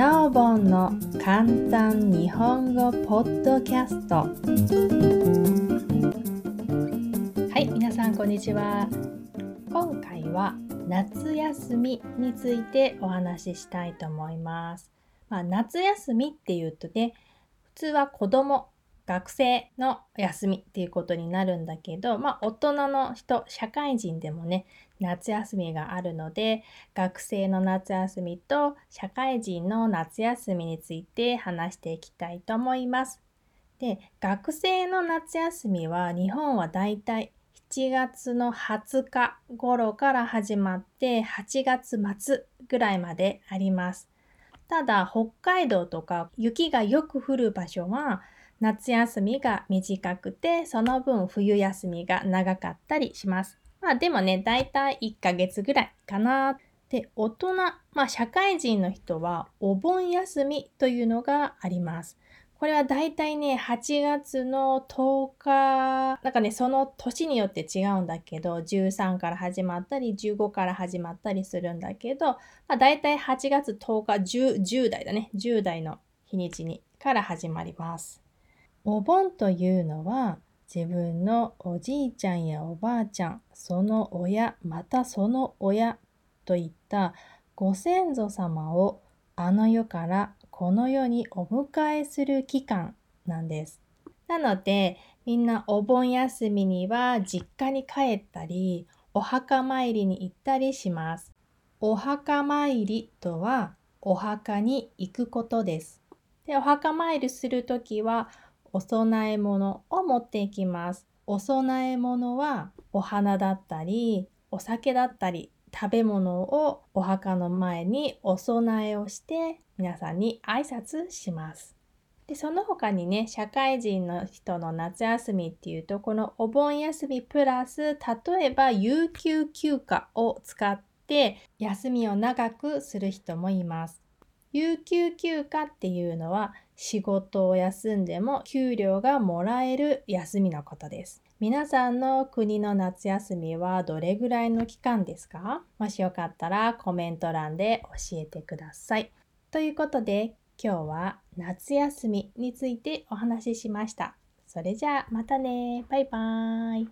なおぼんの簡単日本語ポッドキャスト。はい皆さんこんにちは。今回は夏休みについてお話ししたいと思います、まあ、夏休みっていうとね普通は子供学生の休みっていうことになるんだけど、まあ大人の人、社会人でもね、夏休みがあるので、学生の夏休みと社会人の夏休みについて話していきたいと思います。で、学生の夏休みは日本はだいたい7月の20日頃から始まって8月末ぐらいまであります。ただ北海道とか雪がよく降る場所は夏休みが短くて、その分冬休みが長かったりします。まあでもね、だいたい1ヶ月ぐらいかな。で、大人、まあ社会人の人はお盆休みというのがあります。これはだいたいね、8月の10日、なんかね、その年によって違うんだけど、13から始まったり、15から始まったりするんだけど、まあ、だいたい8月10日10、10代だね、10代の日にちにから始まります。お盆というのは自分のおじいちゃんやおばあちゃん、その親、またその親といったご先祖様をあの世からこの世にお迎えする期間なんです。なのでみんなお盆休みには実家に帰ったりお墓参りに行ったりします。お墓参りとはお墓に行くことです。でお墓参りするときはお供え物を持っていきます。お供え物はお花だったり、お酒だったり、食べ物をお墓の前にお供えをして皆さんに挨拶します。でその他にね社会人の人の夏休みっていうとこのお盆休みプラス例えば有給休暇を使って休みを長くする人もいます。有給休暇っていうのは仕事を休んでも給料がもらえる休みのことです。皆さんの国の夏休みはどれぐらいの期間ですか？もしよかったらコメント欄で教えてください。ということで今日は夏休みについてお話ししました。それじゃあまたね。バイバーイ。